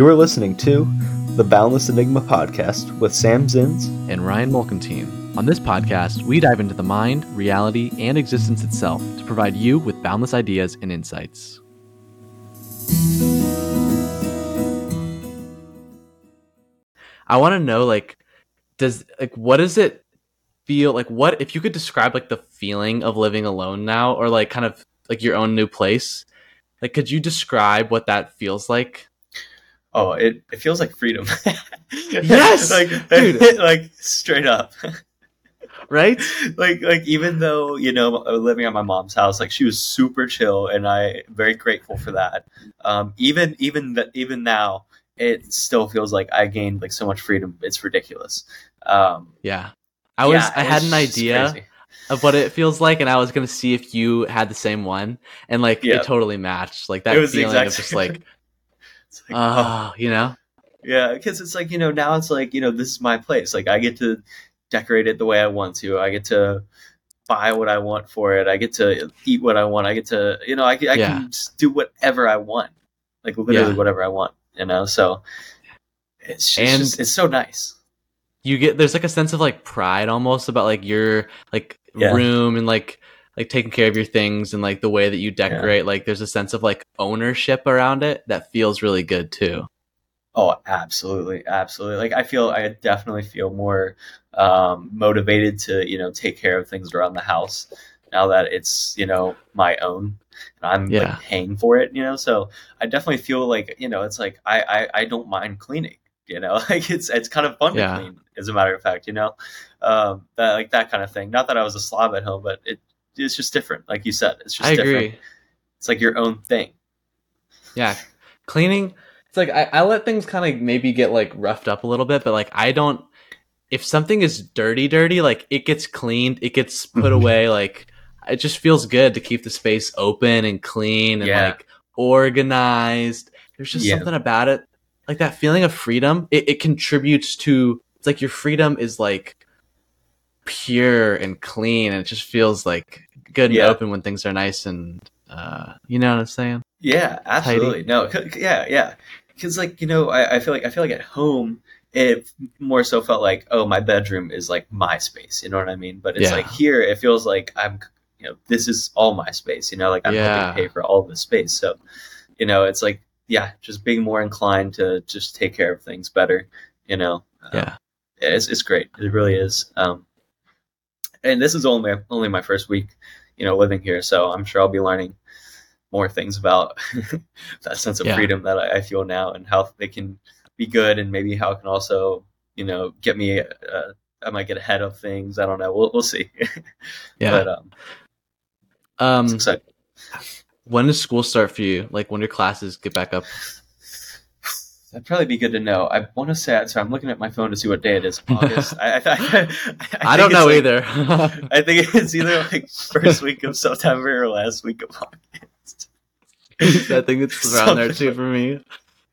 You are listening to the Boundless Enigma podcast with Sam Zins and Ryan Mulkentine. On this podcast, we dive into the mind, reality, and existence itself to provide you with boundless ideas and insights. I want to know, like, does like what does it feel like? What if you could describe like the feeling of living alone now, or like kind of like your own new place? Like, could you describe what that feels like? Oh, it, it feels like freedom. yes, like dude, like straight up. right? Like like even though you know living at my mom's house, like she was super chill, and I very grateful for that. Um, even even that even now, it still feels like I gained like so much freedom. It's ridiculous. Um, yeah, I was yeah, I had an idea. Crazy of what it feels like, and I was gonna see if you had the same one, and like yeah. it totally matched. Like that feeling of just like, like ah, oh, you know, yeah, because it's like you know now it's like you know this is my place. Like I get to decorate it the way I want to. I get to buy what I want for it. I get to eat what I want. I get to you know I, I yeah. can do whatever I want, like literally yeah. whatever I want. You know, so it's just, and just, it's so nice you get there's like a sense of like pride almost about like your like yeah. room and like like taking care of your things and like the way that you decorate yeah. like there's a sense of like ownership around it that feels really good too oh absolutely absolutely like i feel i definitely feel more um motivated to you know take care of things around the house now that it's you know my own and i'm yeah. like paying for it you know so i definitely feel like you know it's like i i, I don't mind cleaning you know like it's it's kind of fun yeah. to clean as a matter of fact you know um that like that kind of thing not that i was a slob at home but it it's just different like you said it's just I different agree. it's like your own thing yeah cleaning it's like I, I let things kind of maybe get like roughed up a little bit but like i don't if something is dirty dirty like it gets cleaned it gets put mm-hmm. away like it just feels good to keep the space open and clean and yeah. like organized there's just yeah. something about it like that feeling of freedom it, it contributes to it's like your freedom is like pure and clean and it just feels like good yeah. and open when things are nice and uh you know what i'm saying yeah absolutely Tidy. no yeah yeah because like you know I, I feel like i feel like at home it more so felt like oh my bedroom is like my space you know what i mean but it's yeah. like here it feels like i'm you know this is all my space you know like i'm yeah. pay for all the space so you know it's like yeah, just being more inclined to just take care of things better. You know, um, yeah, it's it's great. It really is. Um, and this is only only my first week, you know, living here, so I'm sure I'll be learning more things about that sense of yeah. freedom that I, I, feel now and how they can be good, and maybe how it can also, you know, get me. Uh, I might get ahead of things. I don't know. We'll we'll see. yeah. But um, um, when does school start for you? Like when your classes get back up? That'd probably be good to know. I want to say so. I'm looking at my phone to see what day it is. August. I, I, I, I don't know like, either. I think it's either like first week of September or last week of August. I think it's around there too for me.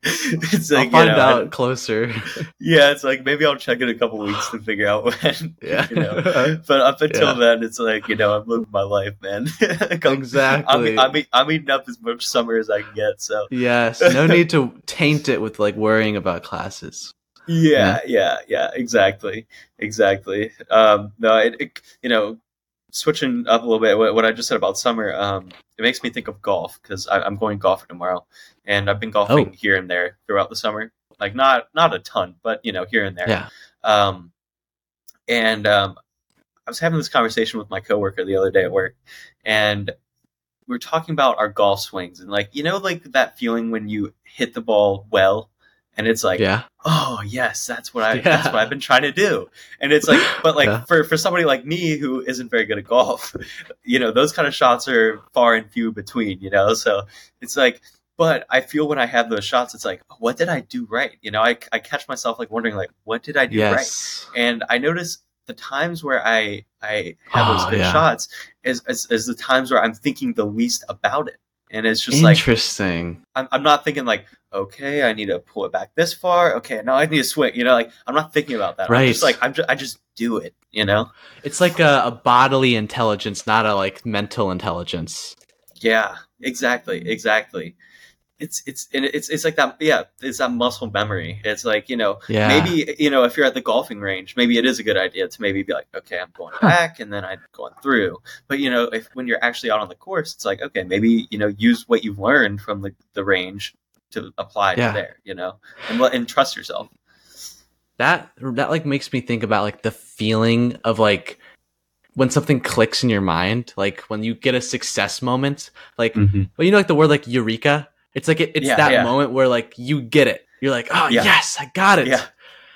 it's like, I'll find you know, out closer. Yeah, it's like maybe I'll check in a couple weeks to figure out when. Yeah, you know. But up until yeah. then, it's like you know I'm living my life, man. exactly. I'm, I'm, I'm eating up as much summer as I can get. So yes, no need to taint it with like worrying about classes. Yeah, yeah, yeah, exactly, exactly. Um, no, it, it, you know, switching up a little bit, what, what I just said about summer, um, it makes me think of golf because I'm going golfing tomorrow, and I've been golfing oh. here and there throughout the summer. Like not not a ton, but you know here and there. Yeah. Um, and um, I was having this conversation with my coworker the other day at work, and we are talking about our golf swings and like you know like that feeling when you hit the ball well and it's like yeah oh yes that's what i yeah. that's what i've been trying to do and it's like but like yeah. for for somebody like me who isn't very good at golf you know those kind of shots are far and few between you know so it's like but i feel when i have those shots it's like what did i do right you know i, I catch myself like wondering like what did i do yes. right and i notice the times where i i have oh, those ah, good yeah. shots is, is is the times where i'm thinking the least about it and it's just like interesting. I'm, I'm not thinking like, okay, I need to pull it back this far. Okay, now I need to swing. You know, like I'm not thinking about that. Right. I'm just like I'm just, I just do it. You know. It's like a, a bodily intelligence, not a like mental intelligence. Yeah. Exactly. Exactly. It's it's it's it's like that yeah it's that muscle memory. It's like you know Yeah. maybe you know if you're at the golfing range maybe it is a good idea to maybe be like okay i'm going back and then i'm going through. But you know if when you're actually out on the course it's like okay maybe you know use what you've learned from the, the range to apply Yeah. to there you know and let and trust yourself. That that like makes me think about like the feeling of like when something clicks in your mind like when you get a success moment like mm-hmm. well you know like the word like eureka it's like it, it's Yeah, that yeah. moment where like you get it. You're like oh Yeah. yes i got it. Yeah.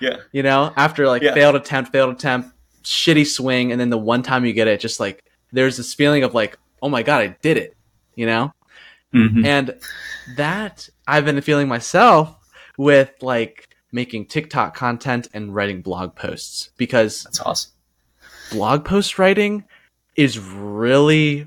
Yeah. You know after like failed attempt failed attempt shitty swing and then the one time you get it just like there's this feeling of like oh my god i did it you know? Mhm. and that I've been feeling myself with like making TikTok content and writing blog posts because that's awesome. blog post writing is really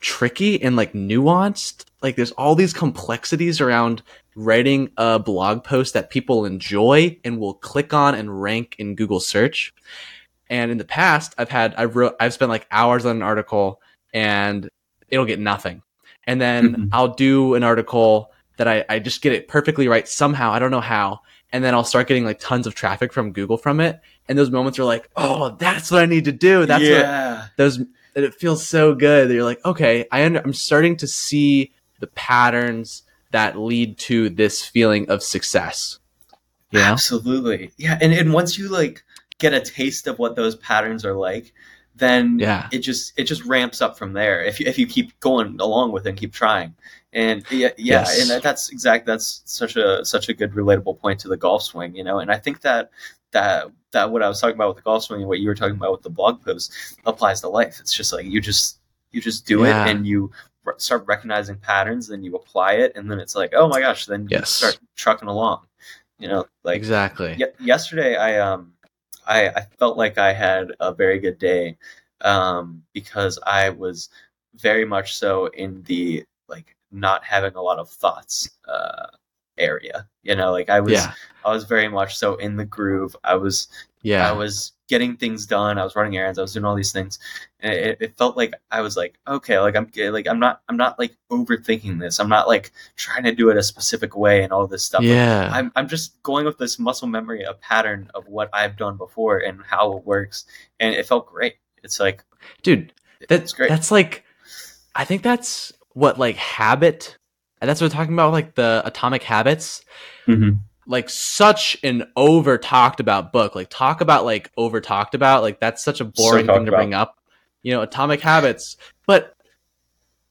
tricky and like nuanced. Like there's all these complexities around writing a blog post that people enjoy and will click on and rank in Google search. And in the past, I've had I've wrote I've spent like hours on an article and it'll get nothing. And then Mhm. I'll do an article that I, I just get it perfectly right somehow. I don't know how. And then I'll start getting like tons of traffic from Google from it. And those moments are like, oh, that's what I need to do. That's what yeah those and it feels so good that you're like okay I under, i'm starting to see the patterns that lead to this feeling of success Yeah. Absolutely. Yeah. And, and once you like get a taste of what those patterns are like, then Yeah. it just it just ramps up from there if you if you keep going along with it and keep trying. And yeah, yeah, Yes. and that's exact that's such a such a good relatable point to the golf swing, you know. And I think that that that what I was talking about with the golf swing and what you were talking about with the blog post applies to life. It's just like you just you just do Yeah. it and you r- start recognizing patterns, then you apply it, and then it's like, oh my gosh, then you Yes. start trucking along. You know, like exactly Ye- yesterday I um I, I felt like I had a very good day um because I was very much so in the like not having a lot of thoughts uh area you know like I was yeah. I was very much so in the groove. I was yeah. I was getting things done. I was running errands. I was doing all these things. And it, it felt like I was like okay like I'm like I'm not I'm not like overthinking this. I'm not like trying to do it a specific way and all this stuff. Like, yeah. I'm I'm just going with this muscle memory, a pattern of what I've done before and how it works, and it felt great. It's like dude that's great. that's like i think that's what like habit and that's what we're talking about like the atomic habits Mhm. like such an over talked about book. Like talk about like over talked about. Like that's such a boring talked thing to bring up. You know, atomic habits. But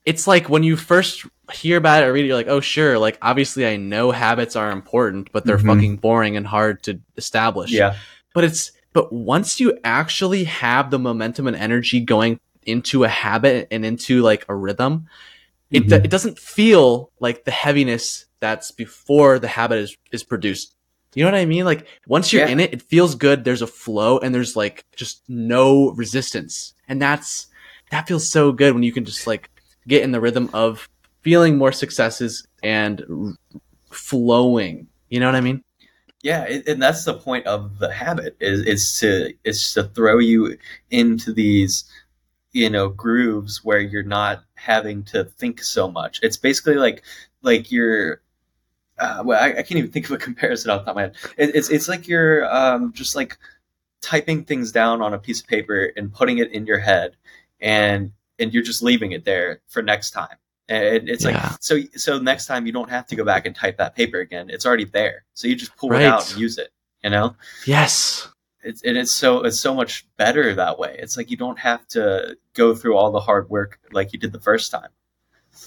it's like when you first hear about it or read it, you're like, oh sure, like obviously I know habits are important, but they're Mhm. fucking boring and hard to establish. yeah, But it's but once you actually have the momentum and energy going into a habit and into like a rhythm, it Mhm. it doesn't feel like the heaviness that's before the habit is is produced. You know what I mean? Like once you're Yeah. in it, it feels good. There's a flow and there's like just no resistance. And that's that feels so good when you can just like get in the rhythm of feeling more successes and r- flowing. You know what I mean? yeah, it, and that's the point of the habit is is to is to throw you into these you know grooves where you're not having to think so much. It's basically like like you're. Uh, well, I, I can't even think of a comparison off the top of my head. It, it's it's like you're um, just like typing things down on a piece of paper and putting it in your head, and and you're just leaving it there for next time. And it's Yeah. like so so next time you don't have to go back and type that paper again. It's already there, so you just pull Right. it out and use it. You know, Yes. It's and it's so it's so much better that way. It's like you don't have to go through all the hard work like you did the first time.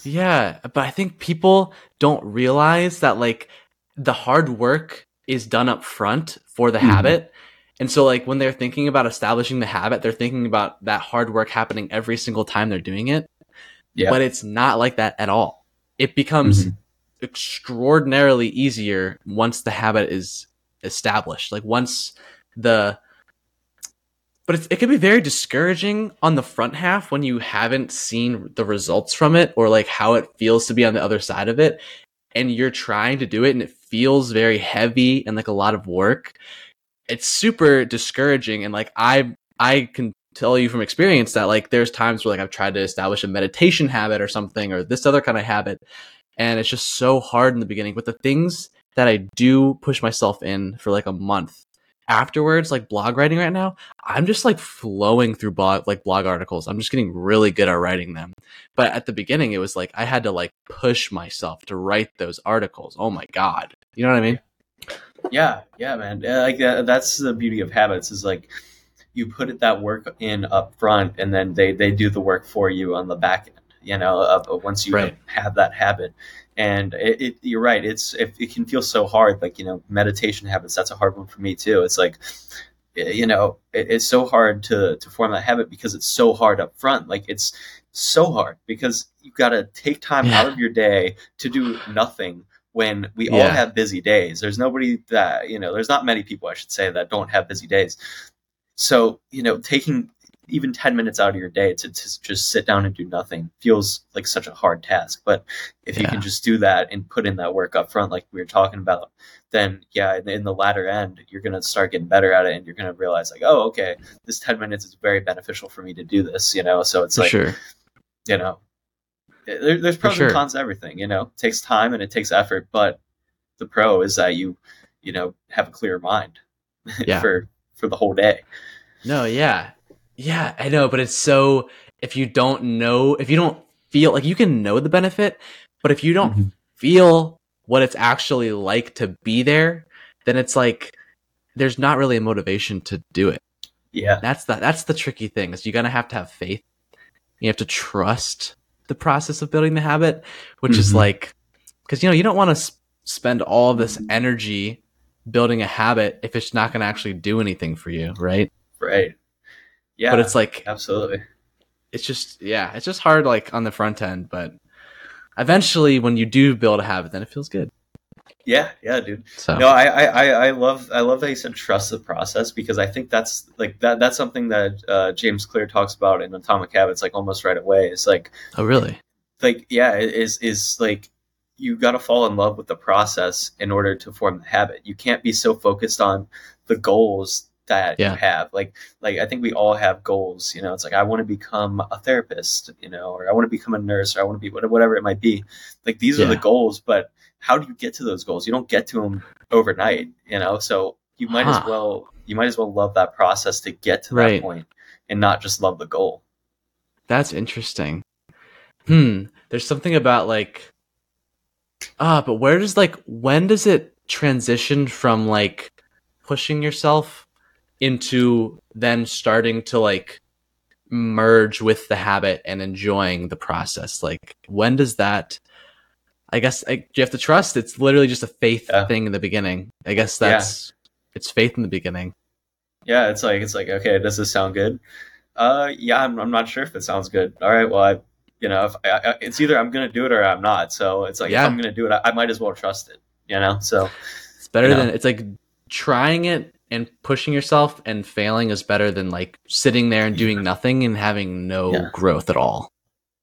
Yeah, but I think people don't realize that like the hard work is done up front for the Mhm. habit. And so like when they're thinking about establishing the habit, they're thinking about that hard work happening every single time they're doing it. Yeah. But it's not like that at all. It becomes Mhm. extraordinarily easier once the habit is established. Like once the but it can be very discouraging on the front half when you haven't seen the results from it or like how it feels to be on the other side of it and you're trying to do it and it feels very heavy and like a lot of work it's super discouraging and like i i can tell you from experience that like there's times where like i've tried to establish a meditation habit or something or this other kind of habit and it's just so hard in the beginning. But the things that I do push myself in for like a month afterwards, like blog writing right now, I'm just like flowing through blog like blog articles. I'm just getting really good at writing them. But at the beginning, it was like I had to like push myself to write those articles. Oh my god, you know what I mean? Yeah, yeah, man. Like uh, that's the beauty of habits is like you put that work in up front, and then they they do the work for you on the back end. You know, uh, once you right. have that habit, and it, it, you're right. It's it, it can feel so hard. Like you know, meditation habits. That's a hard one for me too. It's like eh, you know, it, it's so hard to to form that habit because it's so hard up front. Like it's so hard because you've got to take time yeah. out of your day to do nothing when we yeah. all have busy days. There's nobody that, you know, there's not many people, I should say, that don't have busy days. So, you know, taking even 10 minutes out of your day to, to just sit down and do nothing feels like such a hard task. But if yeah. you can just do that and put in that work up front, like we were talking about, then yeah, in the latter end, you're going to start getting better at it and you're going to realize, like, oh, okay, this 10 minutes is very beneficial for me to do this, you know? So it's for like, sure. you know, eh, there, there's pros sure. and cons to everything. You know, it takes time and it takes effort, but the pro is that you, you know, have a clear mind yeah. for for the whole day. No, yeah, yeah, I know, but it's so if you don't know, if you don't feel like you can know the benefit, but if you don't mm-hmm. feel what it's actually like to be there, then it's like there's not really a motivation to do it. Yeah, that's the that's the tricky thing is you're gonna have to have faith. You have to trust the process of building the habit, which mm-hmm. is like, because you know you don't want to sp- spend all this energy building a habit if it's not going to actually do anything for you, right? Right. Yeah. But it's like absolutely. It's just yeah, it's just hard like on the front end, but eventually when you do build a habit, then it feels good. Yeah, yeah, dude. So. No, I, I, I love, I love that you said trust the process because I think that's like that. That's something that uh, James Clear talks about in Atomic Habits, like almost right away. It's like, oh, really? Like, yeah, is is like you got to fall in love with the process in order to form the habit. You can't be so focused on the goals that yeah. you have. Like, like I think we all have goals. You know, it's like I want to become a therapist, you know, or I want to become a nurse, or I want to be whatever it might be. Like these yeah. are the goals, but how do you get to those goals? You don't get to them overnight, you know. So you might huh. as well you might as well love that process to get to right. that point and not just love the goal. That's interesting. Hmm. There's something about like ah, but where does like when does it transition from like pushing yourself into then starting to like merge with the habit and enjoying the process? Like when does that I guess I, you have to trust. It's literally just a faith yeah. thing in the beginning. I guess that's yeah. it's faith in the beginning. Yeah, it's like it's like okay, does this sound good? Uh, yeah, I'm, I'm not sure if it sounds good. All right, well, I, you know, if I, I, it's either I'm gonna do it or I'm not. So it's like yeah. if I'm gonna do it, I, might as well trust it. You know, so it's better than know. it's like trying it and pushing yourself and failing is better than like sitting there and doing nothing and having no yeah. growth at all.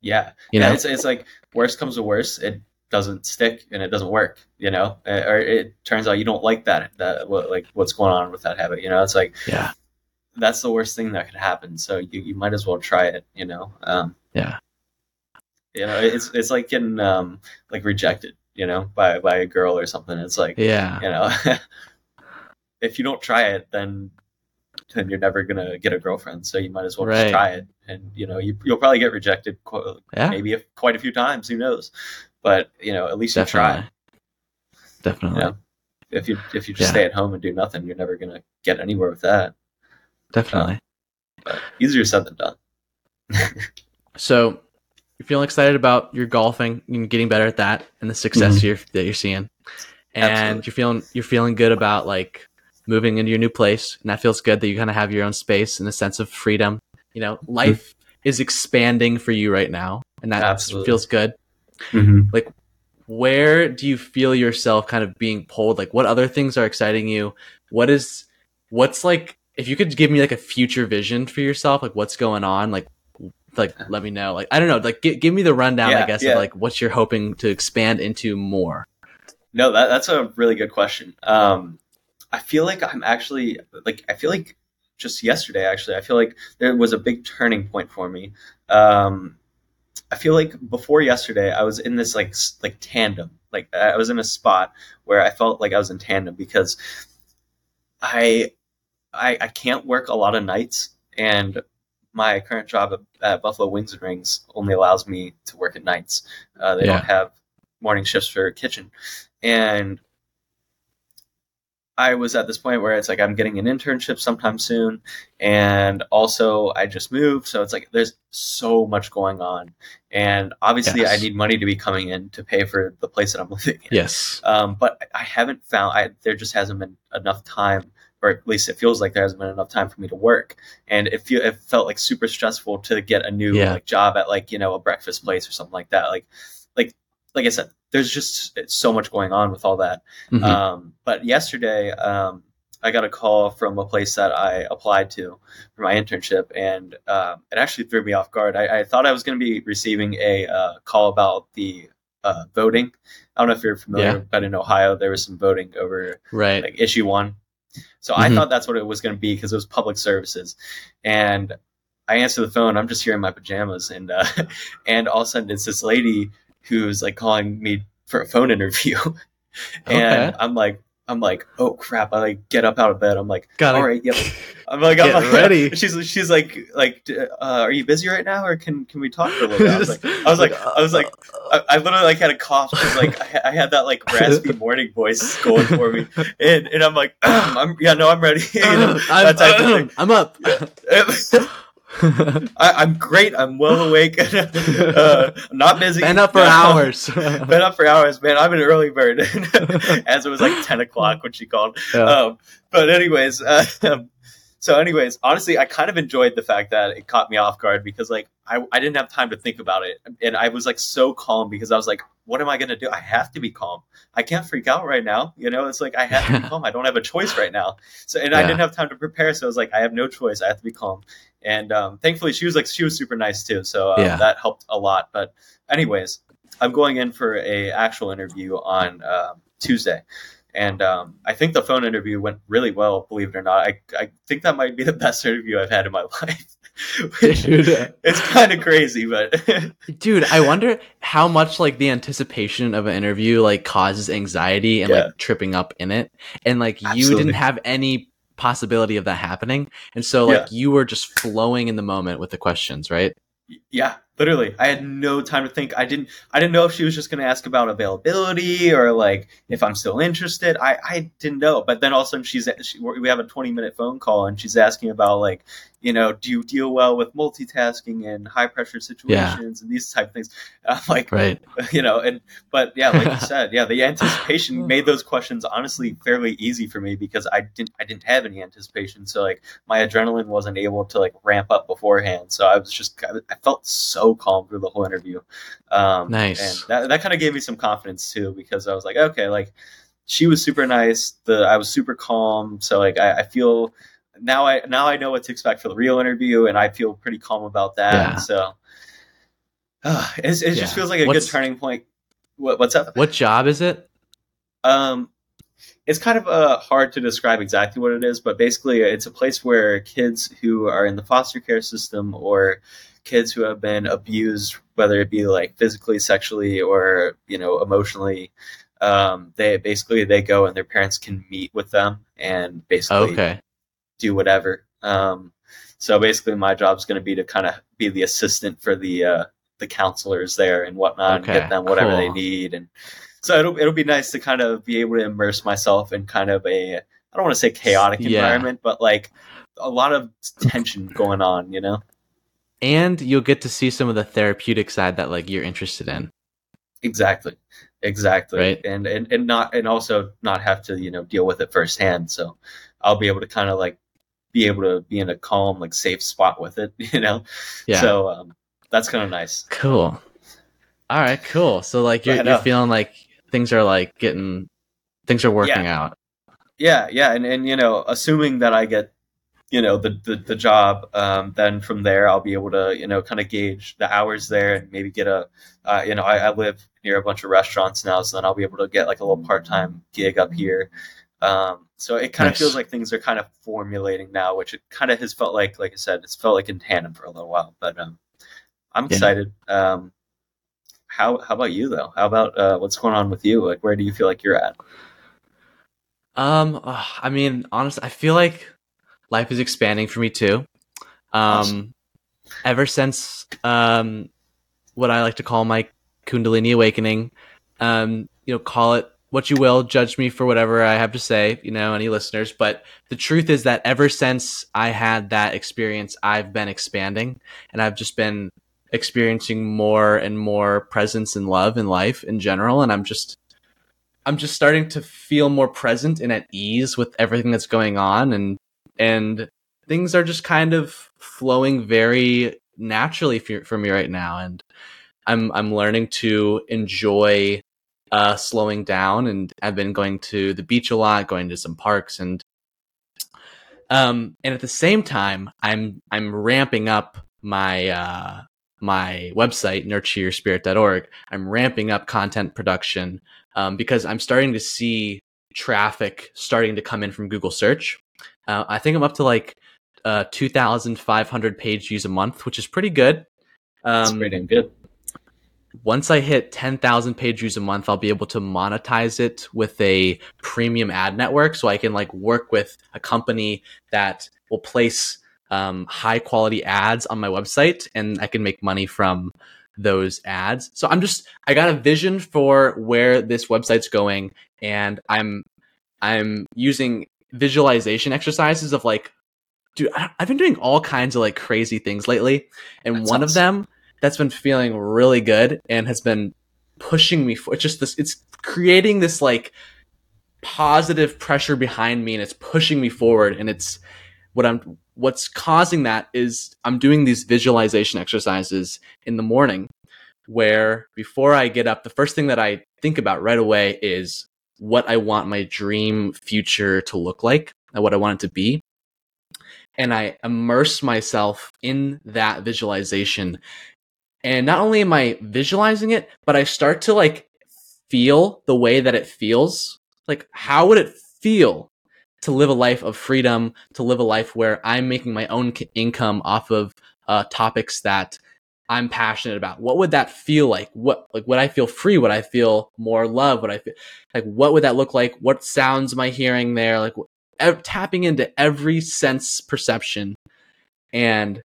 Yeah, you know, it's it's like worst comes to worst, it doesn't stick and it doesn't work, you know, uh, or it turns out you don't like that, that what, like what's going on with that habit, you know, it's like, yeah, that's the worst thing that could happen. So you, you might as well try it, you know? Um, yeah. You know, it's, it's like getting, um, like rejected, you know, by, by a girl or something. It's like, yeah, you know, if you don't try it, then, then you're never going to get a girlfriend. So you might as well right. just try it. And, you know, you, you'll probably get rejected yeah. maybe if, quite a few times, who knows? but you know, at least Definitely. you try. Definitely. You know, if you if you just yeah. stay at home and do nothing, you're never gonna get anywhere with that. Definitely. Um, but easier said than done. so you're feeling excited about your golfing and getting better at that and the success mm-hmm. you're, that you're seeing. And Absolutely. you're feeling you're feeling good about like moving into your new place and that feels good that you kind of have your own space and a sense of freedom. You know, life mm-hmm. is expanding for you right now and that Absolutely. feels good. Mm-hmm. Like, where do you feel yourself kind of being pulled? Like, what other things are exciting you? What is, what's like, if you could give me like a future vision for yourself, like what's going on, like, like let me know. Like, I don't know, like g- give me the rundown, yeah, I guess, yeah. of like what you're hoping to expand into more. No, that, that's a really good question. Um, I feel like I'm actually like I feel like just yesterday actually I feel like there was a big turning point for me. Um, I feel like before yesterday, I was in this like like tandem. Like I was in a spot where I felt like I was in tandem because I I, I can't work a lot of nights, and my current job at, at, Buffalo Wings and Rings only allows me to work at nights. Uh, they yeah. don't have morning shifts for kitchen, and I was at this point where it's like I'm getting an internship sometime soon, and also I just moved, so it's like there's so much going on, and obviously yes. I need money to be coming in to pay for the place that I'm living in. Yes, um, but I haven't found I, there just hasn't been enough time, or at least it feels like there hasn't been enough time for me to work, and it feel it felt like super stressful to get a new yeah. like job at like you know a breakfast place or something like that, like like like I said, there's just so much going on with all that. Mm-hmm. Um, but yesterday, um, I got a call from a place that I applied to for my internship, and um, it actually threw me off guard. I, I thought I was going to be receiving a uh, call about the uh, voting. I don't know if you're familiar, yeah. but in Ohio there was some voting over right. like issue one. So mm-hmm. I thought that's what it was going to be because it was public services, and I answer the phone. I'm just here in my pajamas, and uh, and all of a sudden it's this lady who's like calling me for a phone interview. and okay. I'm like, I'm like, oh crap! I like get up out of bed. I'm like, Got all right, yep. I'm like, I'm like, ready. She's she's like, like, uh, are you busy right now, or can can we talk for a little bit? I was like, I was like, I was like, I, I literally like had a cough because like I, I, had that like raspy morning voice going for me, and and I'm like, I'm yeah, no, I'm ready. you know, I'm, I'm up. I, am great. I'm well awake. uh, I'm not busy. Been up for hours. Been up for hours, man. I'm an early bird. As it was like 10 o'clock when she called. Yeah. Um, but anyways, uh, so anyways, honestly, I kind of enjoyed the fact that it caught me off guard because like I, I didn't have time to think about it, and I was like so calm because I was like, what am I gonna do? I have to be calm. I can't freak out right now. You know, it's like I have to be calm. I don't have a choice right now. So and yeah. I didn't have time to prepare, so I was like, I have no choice. I have to be calm and um, thankfully she was like she was super nice too so uh, yeah. that helped a lot but anyways i'm going in for a actual interview on uh, tuesday and um, i think the phone interview went really well believe it or not i, I think that might be the best interview i've had in my life dude. it's kind of crazy but dude i wonder how much like the anticipation of an interview like causes anxiety and yeah. like tripping up in it and like Absolutely. you didn't have any possibility of that happening. And so like yeah. you were just flowing in the moment with the questions, right? Yeah, literally. I had no time to think. I didn't I didn't know if she was just going to ask about availability or like if I'm still interested. I I didn't know. But then all of a sudden she's she, we have a 20 minute phone call and she's asking about like you know, do you deal well with multitasking and high pressure situations yeah. and these type of things? And I'm like, right, you know, and but yeah, like you said, yeah, the anticipation made those questions honestly fairly easy for me because I didn't I didn't have any anticipation, so like my adrenaline wasn't able to like ramp up beforehand, so I was just I felt so calm through the whole interview. Um, nice, and that that kind of gave me some confidence too because I was like, okay, like she was super nice, the I was super calm, so like I, I feel now I now I know what to expect for the real interview, and I feel pretty calm about that. Yeah. So uh, it, it yeah. just feels like a what's, good turning point. What, what's up? What job is it? Um, it's kind of uh, hard to describe exactly what it is, but basically, it's a place where kids who are in the foster care system or kids who have been abused, whether it be like physically, sexually, or you know, emotionally, um, they basically they go and their parents can meet with them and basically okay do whatever. Um, so basically, my job is going to be to kind of be the assistant for the uh, the counselors there and whatnot, okay, and get them whatever cool. they need. And so it'll it'll be nice to kind of be able to immerse myself in kind of a I don't want to say chaotic yeah. environment, but like a lot of tension going on, you know. And you'll get to see some of the therapeutic side that like you're interested in. Exactly. Exactly. Right. And, and and not and also not have to, you know, deal with it firsthand. So I'll be able to kind of like be able to be in a calm, like safe spot with it, you know? Yeah. So um, that's kind of nice. Cool. All right, cool. So like you're, you're feeling like things are like getting, things are working yeah. out. Yeah. Yeah. And, and, you know, assuming that I get, you know, the, the, the job, um, then from there, I'll be able to, you know, kind of gauge the hours there and maybe get a, uh, you know, I, I live near a bunch of restaurants now, so then I'll be able to get like a little part-time gig up here. Um, so it kind nice. of feels like things are kind of formulating now, which it kind of has felt like, like I said, it's felt like in tandem for a little while. But um, I'm excited. Yeah. Um, how how about you though? How about uh, what's going on with you? Like, where do you feel like you're at? Um, uh, I mean, honestly, I feel like life is expanding for me too. Um, awesome. ever since um, what I like to call my Kundalini awakening, um, you know, call it what you will, judge me for whatever I have to say, you know, any listeners. But the truth is that ever since I had that experience, I've been expanding and I've just been experiencing more and more presence and love in life in general. And I'm just, I'm just starting to feel more present and at ease with everything that's going on. And, and things are just kind of flowing very naturally for, for me right now. And I'm, I'm learning to enjoy uh, slowing down, and I've been going to the beach a lot, going to some parks, and um, and at the same time, I'm I'm ramping up my uh, my website nurtureyourspirit.org. I'm ramping up content production um, because I'm starting to see traffic starting to come in from Google search. Uh, I think I'm up to like uh, 2,500 page views a month, which is pretty good. Um, That's pretty good once I hit 10,000 page views a month, I'll be able to monetize it with a premium ad network. So I can like work with a company that will place um, high quality ads on my website and I can make money from those ads. So I'm just, I got a vision for where this website's going and I'm, I'm using visualization exercises of like, dude, I've been doing all kinds of like crazy things lately. And that one sounds- of them that's been feeling really good and has been pushing me for it's just this it's creating this like positive pressure behind me and it's pushing me forward and it's what I'm what's causing that is I'm doing these visualization exercises in the morning where before I get up the first thing that I think about right away is what I want my dream future to look like and what I want it to be and I immerse myself in that visualization and not only am I visualizing it, but I start to like feel the way that it feels. Like, how would it feel to live a life of freedom, to live a life where I'm making my own income off of uh, topics that I'm passionate about? What would that feel like? What like would I feel free? Would I feel more love? Would I feel like what would that look like? What sounds am I hearing there? Like tapping into every sense perception and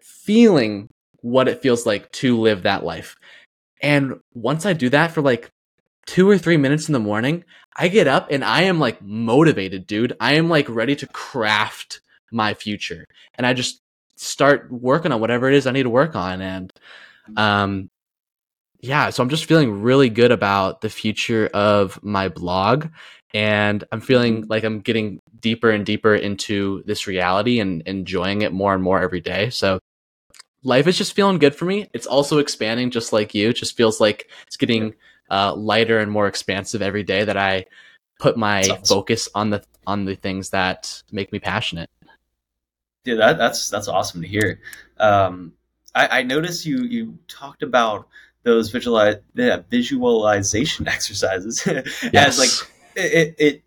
feeling what it feels like to live that life. And once I do that for like two or three minutes in the morning, I get up and I am like motivated, dude. I am like ready to craft my future. And I just start working on whatever it is I need to work on. And, um, yeah, so I'm just feeling really good about the future of my blog. And I'm feeling like I'm getting deeper and deeper into this reality and enjoying it more and more every day. So life is just feeling good for me. It's also expanding just like you. It just feels like it's getting uh, lighter and more expansive every day that I put my awesome. focus on the on the things that make me passionate. Yeah, that, that's that's awesome to hear. Um, I, I noticed you you talked about those visualize yeah, visualization exercises yes. as like it, it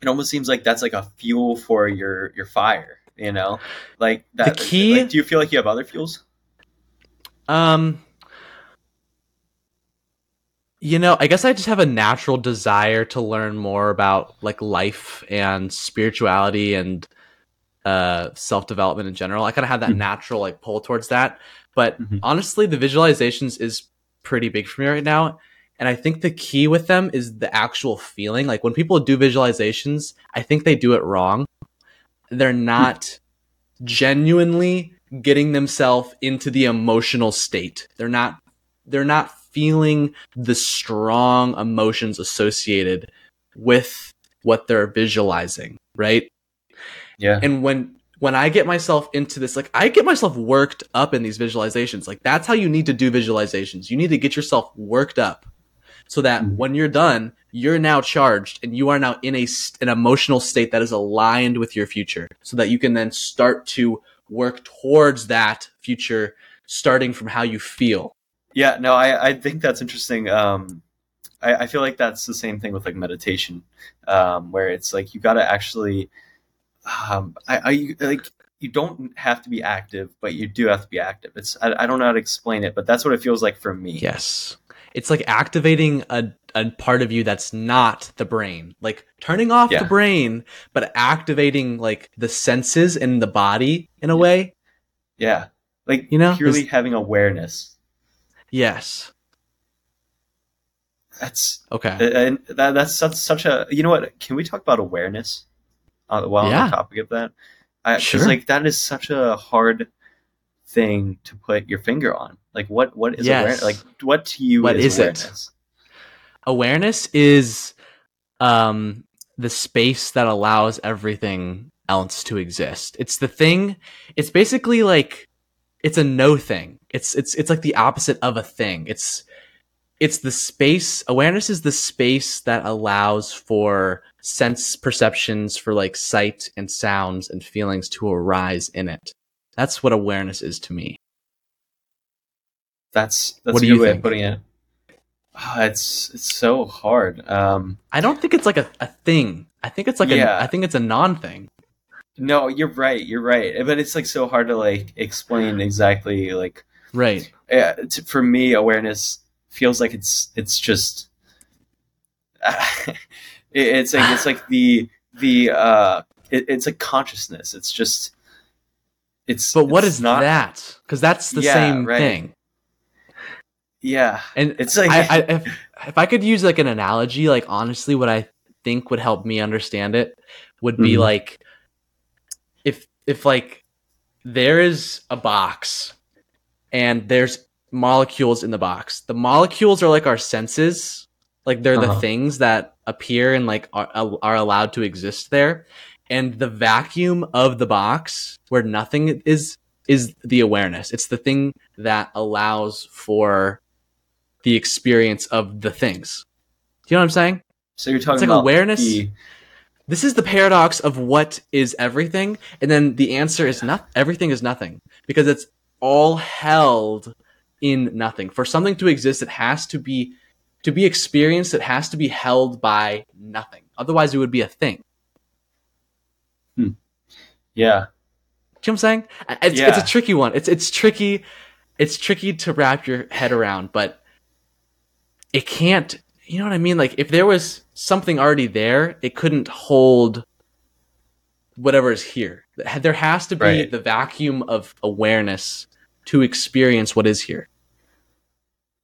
it almost seems like that's like a fuel for your your fire you know like that the key like, do you feel like you have other fuels um you know i guess i just have a natural desire to learn more about like life and spirituality and uh self-development in general i kind of have that mm-hmm. natural like pull towards that but mm-hmm. honestly the visualizations is pretty big for me right now and I think the key with them is the actual feeling. Like when people do visualizations, I think they do it wrong they're not genuinely getting themselves into the emotional state. They're not they're not feeling the strong emotions associated with what they're visualizing, right? Yeah. And when when I get myself into this, like I get myself worked up in these visualizations. Like that's how you need to do visualizations. You need to get yourself worked up so that mm-hmm. when you're done, you're now charged and you are now in a an emotional state that is aligned with your future so that you can then start to work towards that future starting from how you feel yeah no i, I think that's interesting um, I, I, feel like that's the same thing with like meditation um, where it's like you got to actually um, I, I like you don't have to be active but you do have to be active it's I, I don't know how to explain it but that's what it feels like for me yes it's like activating a a part of you that's not the brain. Like turning off Yeah. the brain, but activating like the senses in the body in a way. Yeah. Like You know, purely having awareness. Yes. That's Okay. and that, that's such, such a you know what can we talk about awareness uh, while Yeah. on the topic of that I, Sure. like that is such a hard thing to put your finger on like what what is Yes. awareness like what to you What is is it? awareness Awareness is um the space that allows everything else to exist. It's the thing. It's basically like it's a no thing. It's it's it's like the opposite of a thing. It's it's the space awareness is the space that allows for sense perceptions for like sight and sounds and feelings to arise in it. That's what awareness is to me. that's that's What a do you good way think? of putting it Ah, it's it's so hard um I don't think it's like a, a thing. I think it's like Yeah. a I think it's a non thing. no you're right you're right but it's like so hard to like explain exactly like Right. yeah, for me, awareness feels like it's it's just it- it's like it's like the the uh it, it's like consciousness. It's just it's But what it's is that? Because that's the Yeah, same right. thing. Yeah, And it's like I, I if, if I could use like an analogy, like honestly, what I think would help me understand it would be Mhm. like if if like there is a box and there's molecules in the box. The molecules are like our senses, like they're the Uh-huh. things that appear and like are, are allowed to exist there. And the vacuum of the box where nothing is is the awareness. It's the thing that allows for the experience of the things. Do you know what I'm saying? so you're talking it's like about awareness. the- This is the paradox of what is everything, and then the answer is not everything is nothing because it's all held in nothing. For something to exist, it has to be to be experienced. It has to be held by nothing. Otherwise, it would be a thing. Hmm. yeah, You know what I'm saying? It's, it's a tricky one. It's it's tricky. It's tricky to wrap your head around, but it can't. You know what I mean? Like if there was something already there, it couldn't hold whatever is here. There has to be Right. the vacuum of awareness to experience what is here.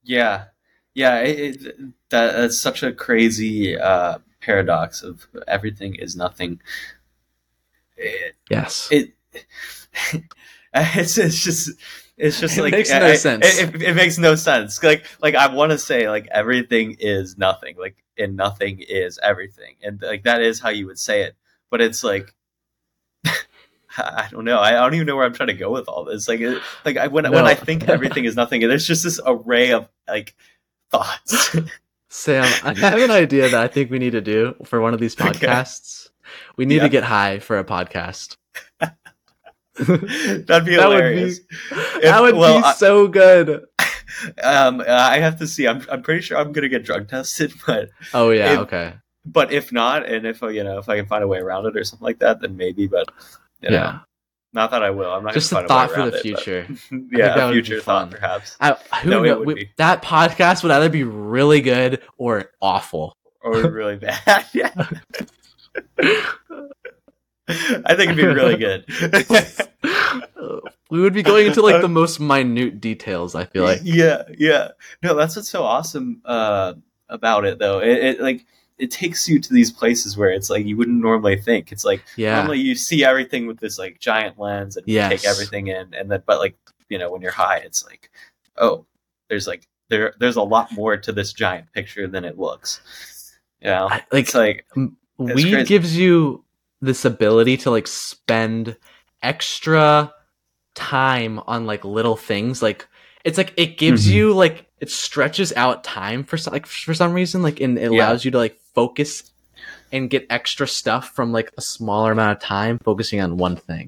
Yeah, yeah. It, it, that that's such a crazy uh, paradox of everything is nothing. It, Yes. it it's, it's just it's just It like makes no I- sense. It, it, it makes no sense. Like like I want to say like everything is nothing. Like and nothing is everything. And like that is how you would say it. But it's like I don't know. I don't even know where I'm trying to go with all this. Like it, like I, when when I think everything is nothing, there's just this array of like thoughts. Sam, I have an idea that I think we need to do for one of these Okay. podcasts. We need Yeah. to get high for a podcast. That'd be That would be hilarious. that would well, be I- so good. Um, I have to see. I'm I'm pretty sure I'm gonna get drug tested, but Oh yeah, If- okay. but if not, and if you know if I can find a way around it or something like that, then maybe. But you know, Yeah. not that I will. I'm not Just a thought for the around it, future. yeah, a future thought perhaps, I, who No, know, we- that podcast would either be really good or awful. or really bad. yeah, I think it'd be really good. we would be going into like the most minute details. I feel like. yeah, yeah. No, that's what's so awesome uh, about it, though. It, it like it takes you to these places where it's like you wouldn't normally think. It's like Yeah. normally you see everything with this like giant lens and you Yes. take everything in, and then but like you know when you're high, it's like oh, there's like there there's a lot more to this giant picture than it looks. You know, like it's like weed crazy. gives you this ability to like spend extra time on like little things like it's like it gives Mhm. you like it stretches out time for some like for some reason like and it Yeah. allows you to like focus and get extra stuff from like a smaller amount of time focusing on one thing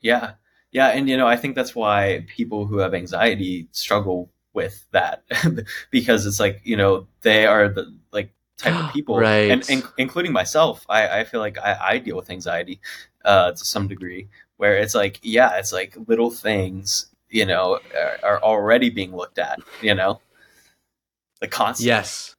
Yeah. Yeah, and you know, I think that's why people who have anxiety struggle with that because it's like, you know, they are the like type of people Right. and, and including myself. I, I feel like I, I deal with anxiety uh to some degree where it's like, yeah, it's like little things, you know, are, are already being looked at, you know. the constant. Yes.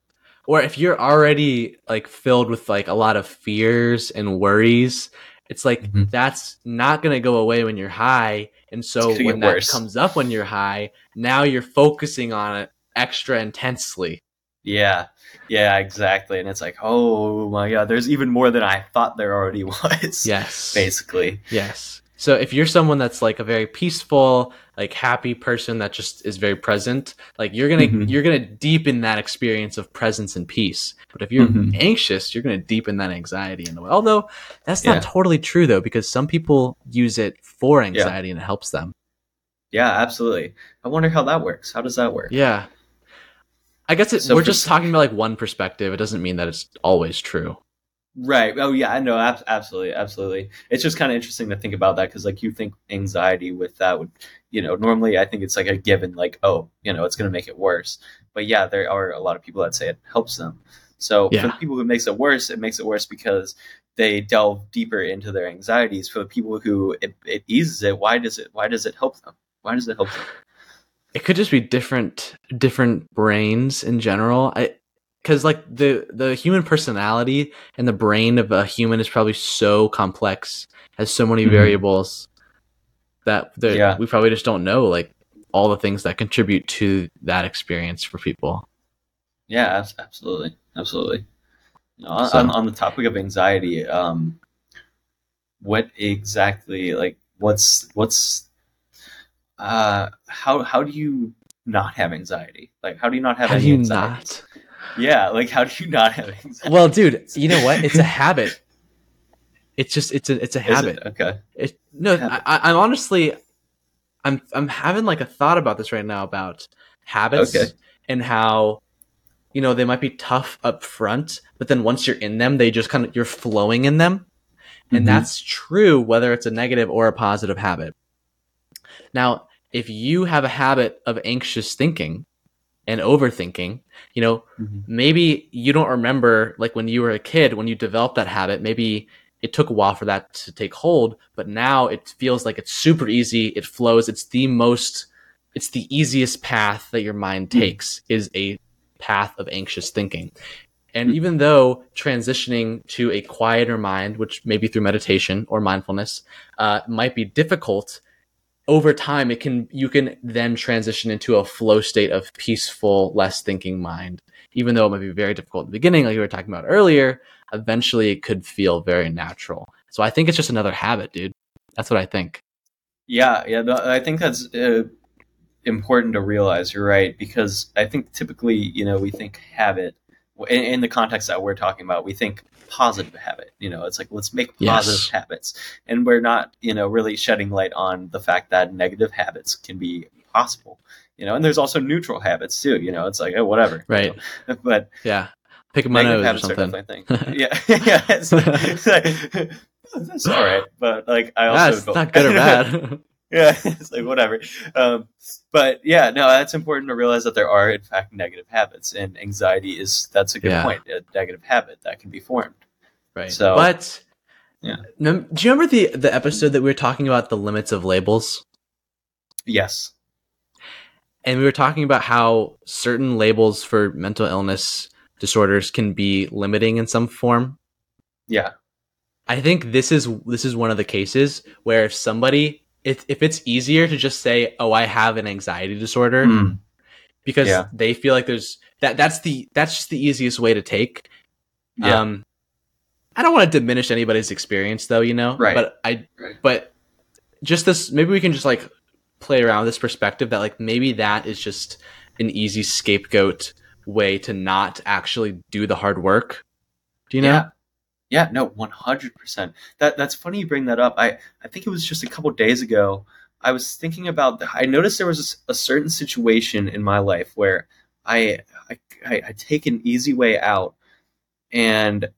Or if you're already like filled with like a lot of fears and worries, it's like Mhm. that's not going to go away when you're high. And so when that worse. comes up when you're high, now you're focusing on it extra intensely. Yeah, yeah, exactly. And it's like, oh my god, there's even more than I thought there already was. Yes. basically. Yes. So if you're someone that's like a very peaceful, like happy person that just is very present, like you're gonna Mhm. you're gonna deepen that experience of presence and peace. But if you're Mhm. anxious, you're gonna deepen that anxiety in a way. Although that's not Yeah. totally true though, because some people use it for anxiety and it helps them. Yeah, absolutely. I wonder how that works. How does that work? Yeah. I guess it, So we're for just talking about like one perspective. It doesn't mean that it's always true. Right. Oh, yeah. I know. Ab- absolutely. Absolutely. It's just kind of interesting to think about that because, like, you think anxiety with that would, you know, normally I think it's like a given, like, oh, you know, it's going to make it worse. But yeah, there are a lot of people that say it helps them. So for the people who makes it worse, it makes it worse because they delve deeper into their anxieties. For the people who it, it eases it, why does it? Why does it help them? Why does it help them? it could just be different different brains in general i because like the the human personality and the brain of a human is probably so complex has so many Mhm. variables that Yeah. we probably just don't know like all the things that contribute to that experience for people Yeah, absolutely, absolutely. Know, on, So- on, on the topic of anxiety, um, what exactly like what's what's uh how how do you not have anxiety? Like how do you not have how do you anxiety? not Yeah, like how do you not have anxiety? well dude you know what it's a habit it's just it's a it's a Is it? habit Okay. It, no, Habit. I, I'm honestly, I'm I'm having like a thought about this right now about habits Okay. and how, you know, they might be tough up front, but then once you're in them, they just kind of you're flowing in them, and Mhm. that's true whether it's a negative or a positive habit. Now, if you have a habit of anxious thinking and overthinking, you know, Mhm. maybe you don't remember like when you were a kid when you developed that habit maybe it took a while for that to take hold but now it feels like it's super easy it flows it's the most it's the easiest path that your mind Hmm. takes is a path of anxious thinking and Hmm. even though transitioning to a quieter mind which maybe through meditation or mindfulness uh, might be difficult over time it can you can then transition into a flow state of peaceful less thinking mind even though it might be very difficult at the beginning like we were talking about earlier eventually it could feel very natural so i think it's just another habit dude that's what i think Yeah, yeah. I think that's uh, important to realize. You're right because I think typically, you know, we think habit in, in the context that we're talking about. We think positive habit. You know, it's like let's make positive Yes. habits, and we're not, you know, really shedding light on the fact that negative habits can be possible. You know, and there's also neutral habits too. You know, it's like oh, whatever. you Right. know. But yeah pick my nose or something yeah, yeah. It's it's like, that's all right, but like I also that's don't- not good or bad yeah, it's like whatever. Um, but yeah, no, that's important to realize that there are in fact negative habits, and anxiety is that's a good Yeah. point. A negative habit that can be formed. right So- but Yeah. Do you remember the the episode that we were talking about the limits of labels Yes. and we were talking about how certain labels for mental illness disorders can be limiting in some form Yeah. I think this is this is one of the cases where if somebody if if it's easier to just say, "Oh, I have an anxiety disorder," Mm. because Yeah. they feel like there's that that's the that's just the easiest way to take. Yeah. Um I don't want to diminish anybody's experience though, you know. Right. But I Right. but just this maybe we can just like play around with this perspective that like maybe that is just an easy scapegoat way to not actually do the hard work. Do you know? Yeah. Yeah, no, one hundred percent. That that's funny you bring that up. I I think it was just a couple days ago. I was thinking about. The, I noticed there was a certain situation in my life where I I, I I take an easy way out, and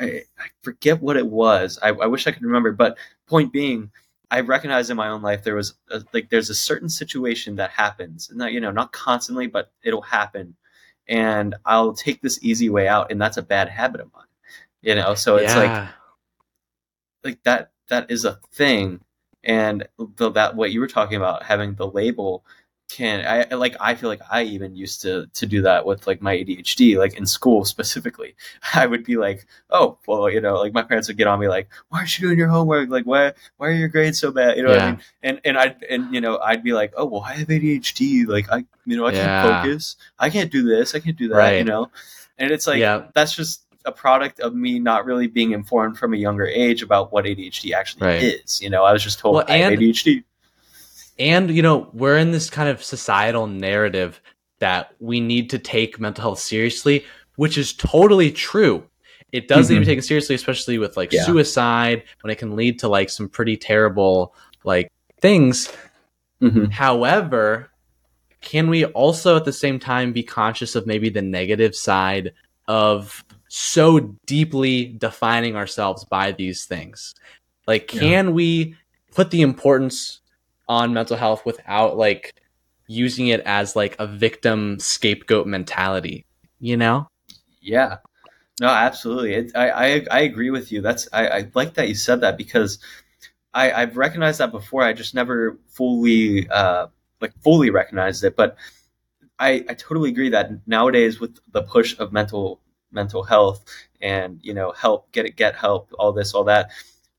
I, I forget what it was. I, I wish I could remember. But point being, I recognized in my own life there was a, like there's a certain situation that happens, not you know not constantly, but it'll happen, and I'll take this easy way out, and that's a bad habit of mine. You know, so it's like Yeah. like that that is a thing and the, that what you were talking about having the label can I like I feel like I even used to to do that with like my ADHD like in school specifically I would be like oh well you know like my parents would get on me like why aren't you doing your homework like why why are your grades so bad you know yeah. what I mean and and I and you know I'd be like oh well I have ADHD like I you know I yeah. can't focus I can't do this I can't do that right. you know and it's like yeah. that's just a product of me not really being informed from a younger age about what ADHD actually right. is you know I was just told well, I have ADHD and, you know, we're in this kind of societal narrative that we need to take mental health seriously, which is totally true. It does mm-hmm. need to be taken seriously, especially with like yeah. suicide, when it can lead to like some pretty terrible like things. Mm-hmm. However, can we also at the same time be conscious of maybe the negative side of so deeply defining ourselves by these things? Like, can yeah. we put the importance on mental health without like using it as like a victim scapegoat mentality you know? Yeah. No absolutely. It, I, I i agree with you. That's i i like that you said that because i i've recognized that before. I just never fully uh like fully recognized it. But i i totally agree that nowadays with the push of mental mental health and you know help get it get help all this all that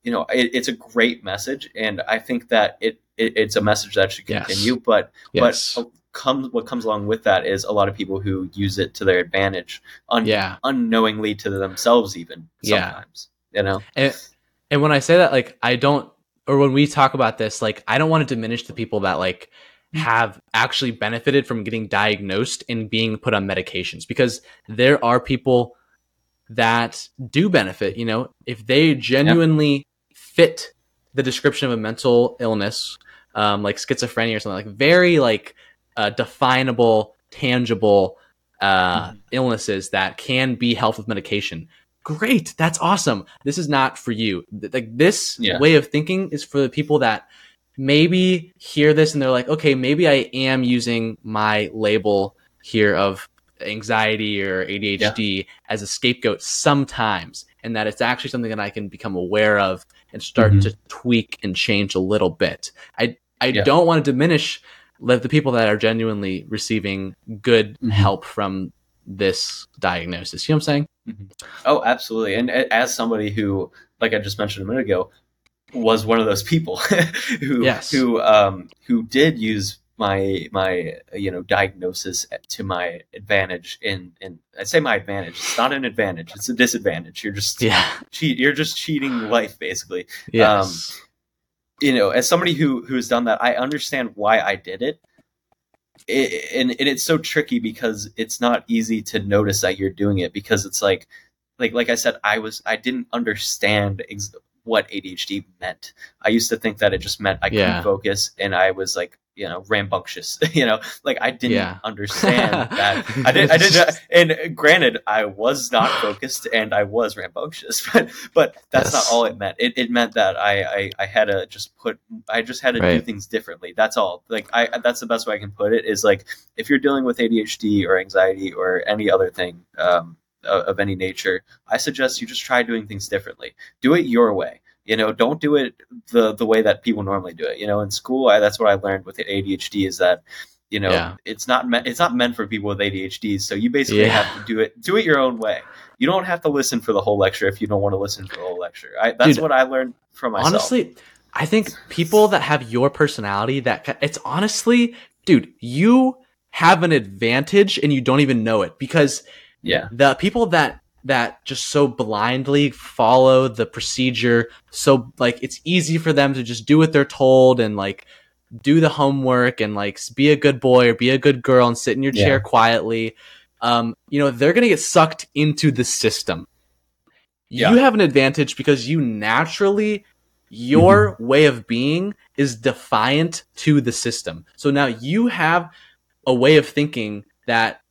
you know it, it's a great message and i think that it it, it's a message that should continue. Yes. But yes. but comes what comes along with that is a lot of people who use it to their advantage, un- yeah. unknowingly to themselves, even sometimes. Yeah. You know, and, and when I say that, like I don't, or when we talk about this, like I don't want to diminish the people that like have actually benefited from getting diagnosed and being put on medications because there are people that do benefit you know if they genuinely yep. fit the description of a mental illness um, like schizophrenia or something like very like uh, definable, tangible uh, mm-hmm. illnesses that can be helped with medication. Great, that's awesome. This is not for you. Like this yeah. way of thinking is for the people that maybe hear this and they're like, okay, maybe I am using my label here of anxiety or ADHD yeah. as a scapegoat sometimes, and that it's actually something that I can become aware of and start mm-hmm. to tweak and change a little bit. I I yeah. don't want to diminish the people that are genuinely receiving good mm-hmm. help from this diagnosis. You know what I'm saying? Mm-hmm. Oh, absolutely. And as somebody who, like I just mentioned a minute ago, was one of those people who yes. who um, who did use my my you know diagnosis to my advantage in in I say my advantage it's not an advantage it's a disadvantage you're just yeah cheat you're just cheating life basically yes. Um, you know as somebody who who has done that I understand why I did it. it and, and it's so tricky because it's not easy to notice that you're doing it because it's like like like I said I was I didn't understand ex- what ADHD meant. I used to think that it just meant I couldn't focus and I was like you know rambunctious you know like i didn't yeah. understand that i did i did and granted i was not focused and i was rambunctious but but that's yes. not all it meant it, it meant that I, I, I had to just put i just had to right. do things differently that's all like i that's the best way i can put it is like if you're dealing with adhd or anxiety or any other thing um, of any nature i suggest you just try doing things differently. Do it your way. You know don't do it the the way that people normally do it. You know in school I, that's what i learned with adhd is that you know yeah. it's not meant it's not meant for people with adhd so you basically yeah. have to do it do it your own way. You don't have to listen for the whole lecture if you don't want to listen for the whole lecture. I, that's Dude, what i learned from myself. honestly i think people that have your personality that it's honestly dude you have an advantage and you don't even know it because yeah the people that that just so blindly follow the procedure. So like it's easy for them to just do what they're told and like do the homework and like be a good boy or be a good girl and sit in your yeah. chair quietly. Um, you know, they're going to get sucked into the system. Yeah. You have an advantage because you naturally your mm-hmm. way of being is defiant to the system. So now you have a way of thinking that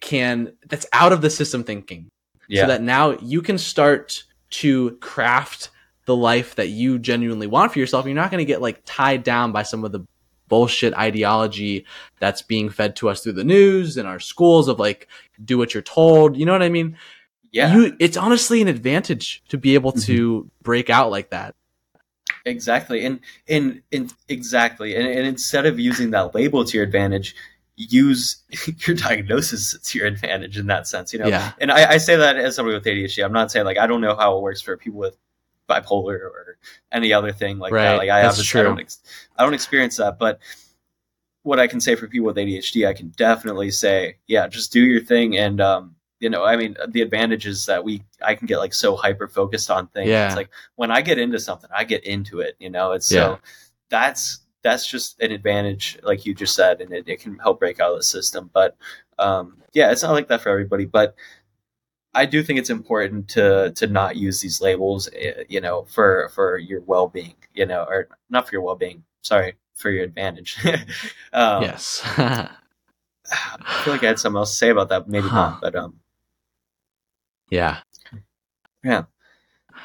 can that's out of the system thinking yeah. so that now you can start to craft the life that you genuinely want for yourself. You're not going to get like tied down by some of the bullshit ideology that's being fed to us through the news and our schools of like do what you're told. You know what I mean? Yeah. You, it's honestly an advantage to be able to mm-hmm. break out like that. Exactly, and and, and exactly, and, and instead of using that label to your advantage, use your diagnosis to your advantage in that sense. You know, Yeah. and I, I say that as somebody with ADHD. I'm not saying like I don't know how it works for people with bipolar or any other thing like Right, that. Like I that's obviously I don't ex- I don't experience that, but what I can say for people with ADHD, I can definitely say, yeah, just do your thing. And um, you know, I mean, the advantage is that we I can get like so hyper focused on things. Yeah. It's like when I get into something, I get into it. You know, it's Yeah. so that's that's just an advantage, like you just said, and it, it can help break out of the system. But um, yeah, it's not like that for everybody. But I do think it's important to to not use these labels, eh, you know, for for your well being, you know, or not for your well being. Sorry, for your advantage. um, yes. I feel like I had something else to say about that, maybe Huh. not, but um, yeah. Yeah.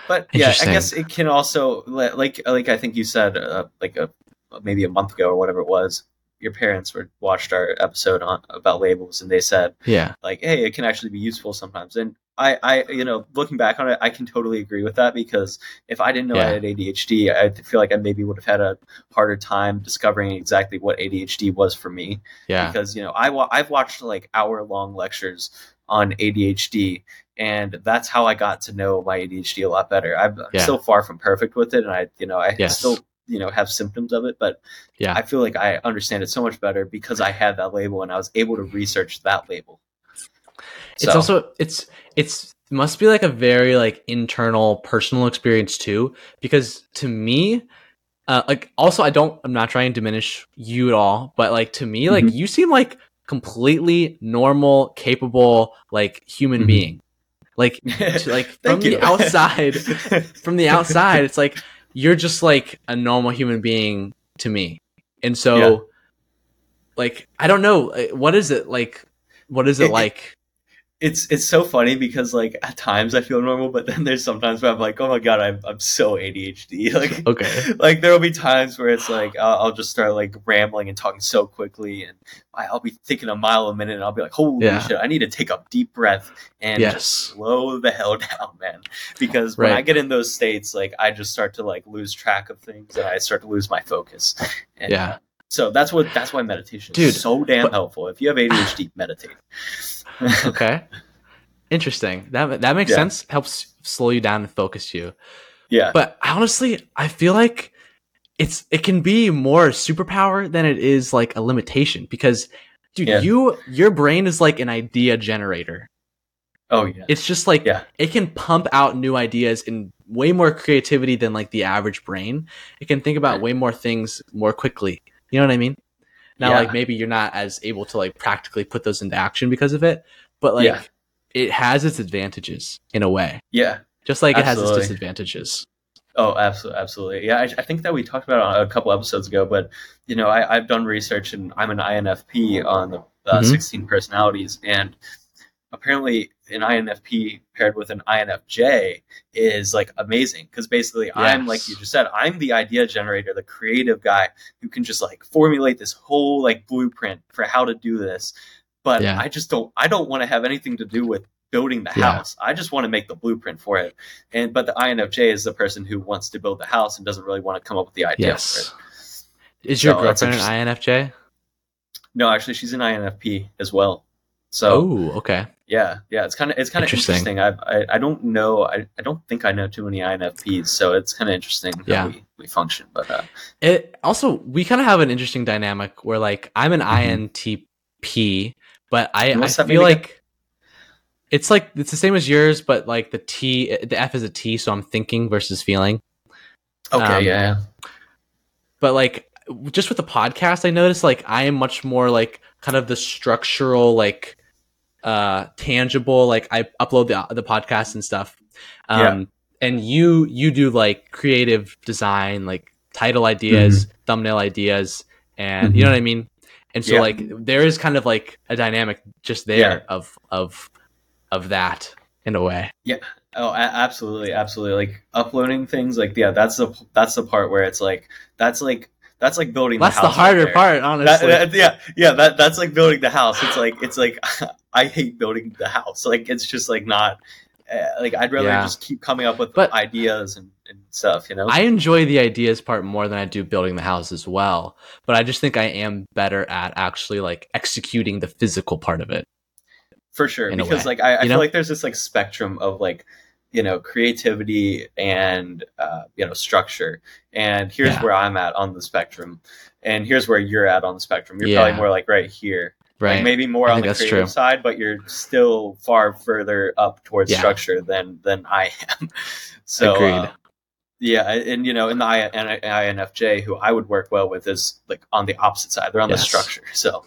But yeah, I guess it can also like like I think you said uh, like a maybe a month ago or whatever it was. Your parents were watched our episode on about labels, and they said Yeah. like, hey, it can actually be useful sometimes. And I, I, you know, looking back on it, I can totally agree with that because if I didn't know I had ADHD, I feel like I maybe would have had a harder time discovering exactly what ADHD was for me. Yeah. Because you know, I wa- I've watched like hour long lectures on ADHD, and that's how I got to know my ADHD a lot better. I'm, I'm Yeah. still far from perfect with it, and I, you know, I Yes. still you know have symptoms of it, but Yeah. I feel like I understand it so much better because I had that label and I was able to research that label. it's So- also it's it's must be like a very like internal personal experience too because to me uh like also i don't i'm not trying to diminish you at all but like to me like Mhm. you seem like completely normal capable like human Mhm. being like to, like from the outside from the outside it's like you're just like a normal human being to me and so Yeah. like i don't know what is it like what is it it- like it's it's so funny because like at times I feel normal, but then there's sometimes where I'm like, oh my god, I'm I'm so ADHD. Like okay like there'll be times where it's like I'll, I'll just start like rambling and talking so quickly, and I- I'll be thinking a mile a minute, and I'll be like, holy Yeah. shit, I need to take a deep breath and Yes. just slow the hell down, man. Because when Right. I get in those states, like I just start to like lose track of things, and I start to lose my focus. And, Yeah. So that's what that's why meditation Dude, is so damn but- helpful. If you have ADHD, meditate. okay interesting that that makes Yeah. sense helps slow you down and focus you yeah. but honestly i feel like it's it can be more superpower than it is like a limitation because dude Yeah. you your brain is like an idea generator Oh yeah. it's just like Yeah. it can pump out new ideas and way more creativity than like the average brain it can think about way more things more quickly you know what i mean now Yeah. like maybe you're not as able to like practically put those into action because of it but like Yeah. it has its advantages in a way Yeah. just like it has its disadvantages Oh, absolutely, absolutely. Yeah, I, I think that we talked about it a couple episodes ago, but you know, I, I've done research and I'm an INFP on the uh, Mhm. 16 personalities, and apparently an INFP paired with an INFJ is like amazing because basically I'm like you just said, I'm the idea generator, the creative guy who can just like formulate this whole like blueprint for how to do this. But Yeah. I just don't I don't want to have anything to do with building the Yeah. house. I just want to make the blueprint for it. And but the INFJ is the person who wants to build the house and doesn't really want to come up with the idea yes for it. is your So girlfriend an infj No, actually she's an INFP as well. So oh okay yeah, yeah, it's kind of it's kind of Interesting. interesting. I, I I don't know. I, I don't think I know too many INFPs, so it's kind of interesting how Yeah. we, we function. But uh, it also we kind of have an interesting dynamic where like i'm an Mhm. intp but i, I feel again? like it's like it's the same as yours but like the t the f is a t so i'm thinking versus feeling okay, Um, yeah, yeah, but like just with the podcast i noticed like i am much more like kind of the structural like uh tangible like i upload the the podcast and stuff um and you you do like creative design like title ideas thumbnail ideas and you know what i mean and so Yeah. like there is kind of like a dynamic just there Yeah. of of of that in a way Yeah. Oh, absolutely, absolutely. Like uploading things, like yeah, that's the that's the part where it's like that's like that's like building. that's the, the harder part That- honestly that- yeah, yeah. That that's like building the house. It's like it's like I hate building the house. Like it's just like not uh, like I'd rather Yeah. just keep coming up with But- ideas and, and stuff. You know, I enjoy the ideas part more than I do building the house as well. But I just think I am better at actually like executing the physical part of it. For sure, because like I, I feel know? like there's this like spectrum of like you know creativity and uh, you know structure, and here's Yeah. where I'm at on the spectrum, and here's where you're at on the spectrum. You're Yeah. probably more like right here, Right. like maybe more on the creative side, but you're still far further up towards Yeah. structure than than I am. so Agreed. uh, yeah, and you know, in the INFJ, who I would work well with is like on the opposite side. They're on the structure. So,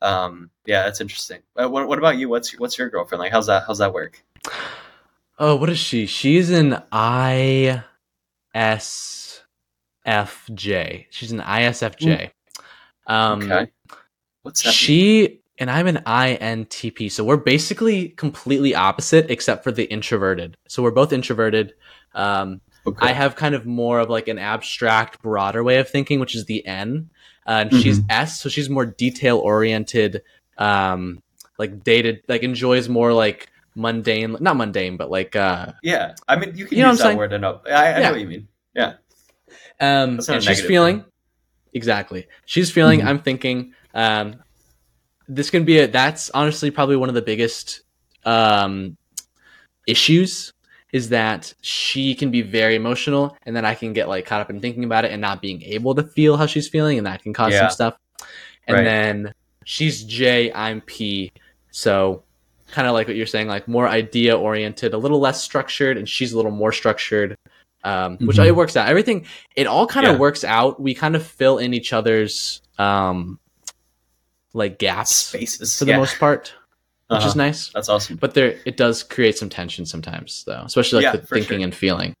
um, yeah, that's interesting. Uh, what, what about you? What's your, what's your girlfriend like? How's that? How's that work? Oh, what is she? She's an ISFJ. She's an ISFJ. Um, okay, what's that? mean? she and I'm an INTP. So we're basically completely opposite except for the introverted. So we're both introverted. Um, Okay. I have kind of more of like an abstract, broader way of thinking, which is the N. Uh, and she's Mm-hmm. S, so she's more detail oriented, um, like dated, like enjoys more like mundane, not mundane, but like uh, yeah, I mean, you can You use that saying? word enough. I, I Yeah. know what you mean. Yeah, Um, That's not a and she's feeling thing. exactly. She's feeling. Mhm. I'm thinking. Um, this can be a. That's honestly probably one of the biggest um, issues. Is that she can be very emotional, and then I can get like caught up in thinking about it and not being able to feel how she's feeling, and that can cause Yeah. some stuff. And Right. then she's J, I'm P, so kind of like what you're saying, like more idea oriented, a little less structured, and she's a little more structured. Um, which Mhm. it works out. Everything it all kind of Yeah. works out. We kind of fill in each other's um like gaps spaces for the yeah. most part, which Uh-huh. is nice. That's awesome. But there it does create some tension sometimes though, especially like Yeah, the thinking sure. and feeling.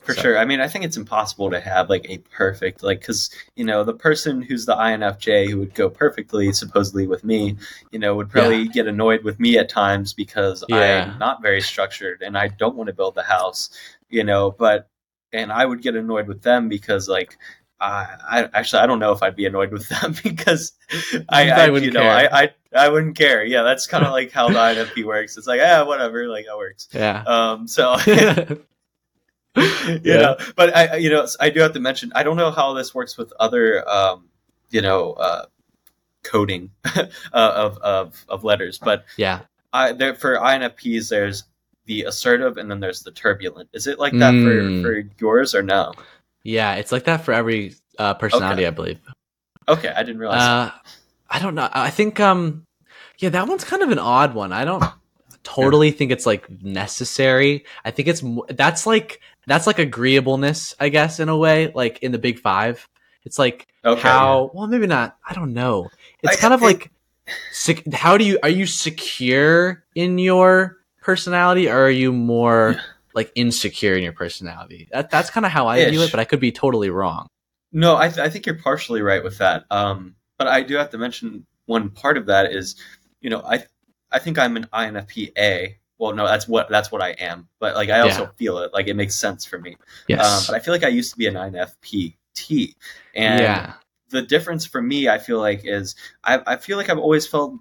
For So- sure. I mean, I think it's impossible to have like a perfect, like, because, you know, the person who's the INFJ who would go perfectly, supposedly with me, you know, would probably get annoyed with me at times because Yeah. I'm not very structured and I don't want to build the house, you know, but, and I would get annoyed with them because, like, I, I actually I don't know if I'd be annoyed with them because I, I I, wouldn't you know care. I, I I wouldn't care yeah that's kind of like how the INFP works it's like yeah whatever like that works Yeah. um so you yeah. know but i you know i do have to mention i don't know how this works with other um you know uh coding uh, of of of letters but Yeah. i there for infps there's the assertive and then there's the turbulent is it like that Mm. for for yours or no Yeah, it's like that for every uh, personality, I believe. okay i didn't realize Uh, I don't know. I think um, yeah, that one's kind of an odd one. I don't totally think it's like necessary. I think it's that's like that's like agreeableness, I guess, in a way. Like in the Big Five, it's like Okay, how well maybe not. I don't know. It's I- kind of it- like sec- how do you are you secure in your personality or are you more like insecure in your personality? That that's kind of how I view it, but I could be totally wrong. No, I, th- I think you're partially right with that. Um, but I do have to mention one part of that is, you know, I I think I'm an INFPA. Well, no, that's what that's what I am. But like I also Yeah. feel it. Like it makes sense for me. Yes. Um, but I feel like I used to be an INFPT, and yeah. the difference for me, I feel like, is I, I feel like I've always felt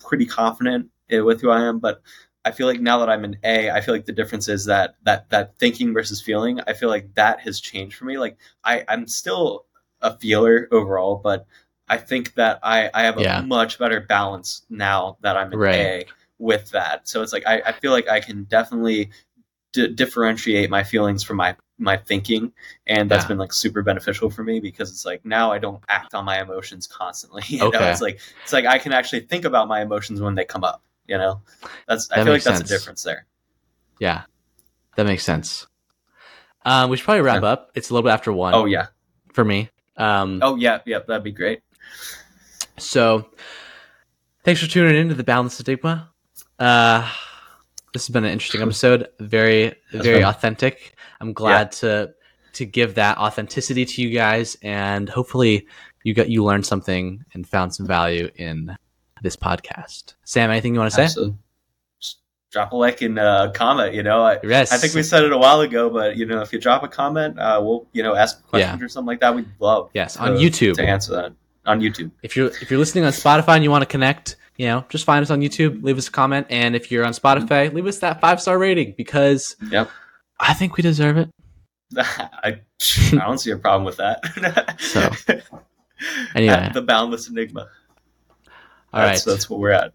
pretty confident with who I am, but I feel like now that I'm an A, I feel like the difference is that that that thinking versus feeling. I feel like that has changed for me. Like I, I'm still a feeler overall, but I think that I, I have a Yeah. much better balance now that I'm an Right. A with that. So it's like I, I feel like I can definitely d- differentiate my feelings from my my thinking and that's Yeah. been like super beneficial for me because it's like now I don't act on my emotions constantly. You know, Okay. it's like it's like I can actually think about my emotions when they come up. You know, that's I That feel like that's sense. a difference there. Yeah, that makes sense. Um, we should probably wrap Yeah. up. It's a little bit after one Oh yeah, for me. Um, oh yeah, yeah, that'd be great. so thanks for tuning in to the Boundless Enigma. Uh, this has been an interesting episode. Very, very authentic. I'm glad to to give that authenticity to you guys, and hopefully you got you learned something and found some value in this podcast. Sam, anything you want to say? Absolutely. Just drop a like and uh, comment. You know, I, Yes. I think we said it a while ago, but you know, if you drop a comment, uh, we'll you know ask questions or something like that. We'd love Yes, to- on YouTube. to answer that on YouTube. if you're if you're listening on Spotify and you want to connect, you know, just find us on YouTube, leave us a comment, and if you're on Spotify, leave us that five star rating because Yep. I think we deserve it. I, I don't see a problem with that. so, anyway, the boundless enigma. All that's, right. that's what we're at.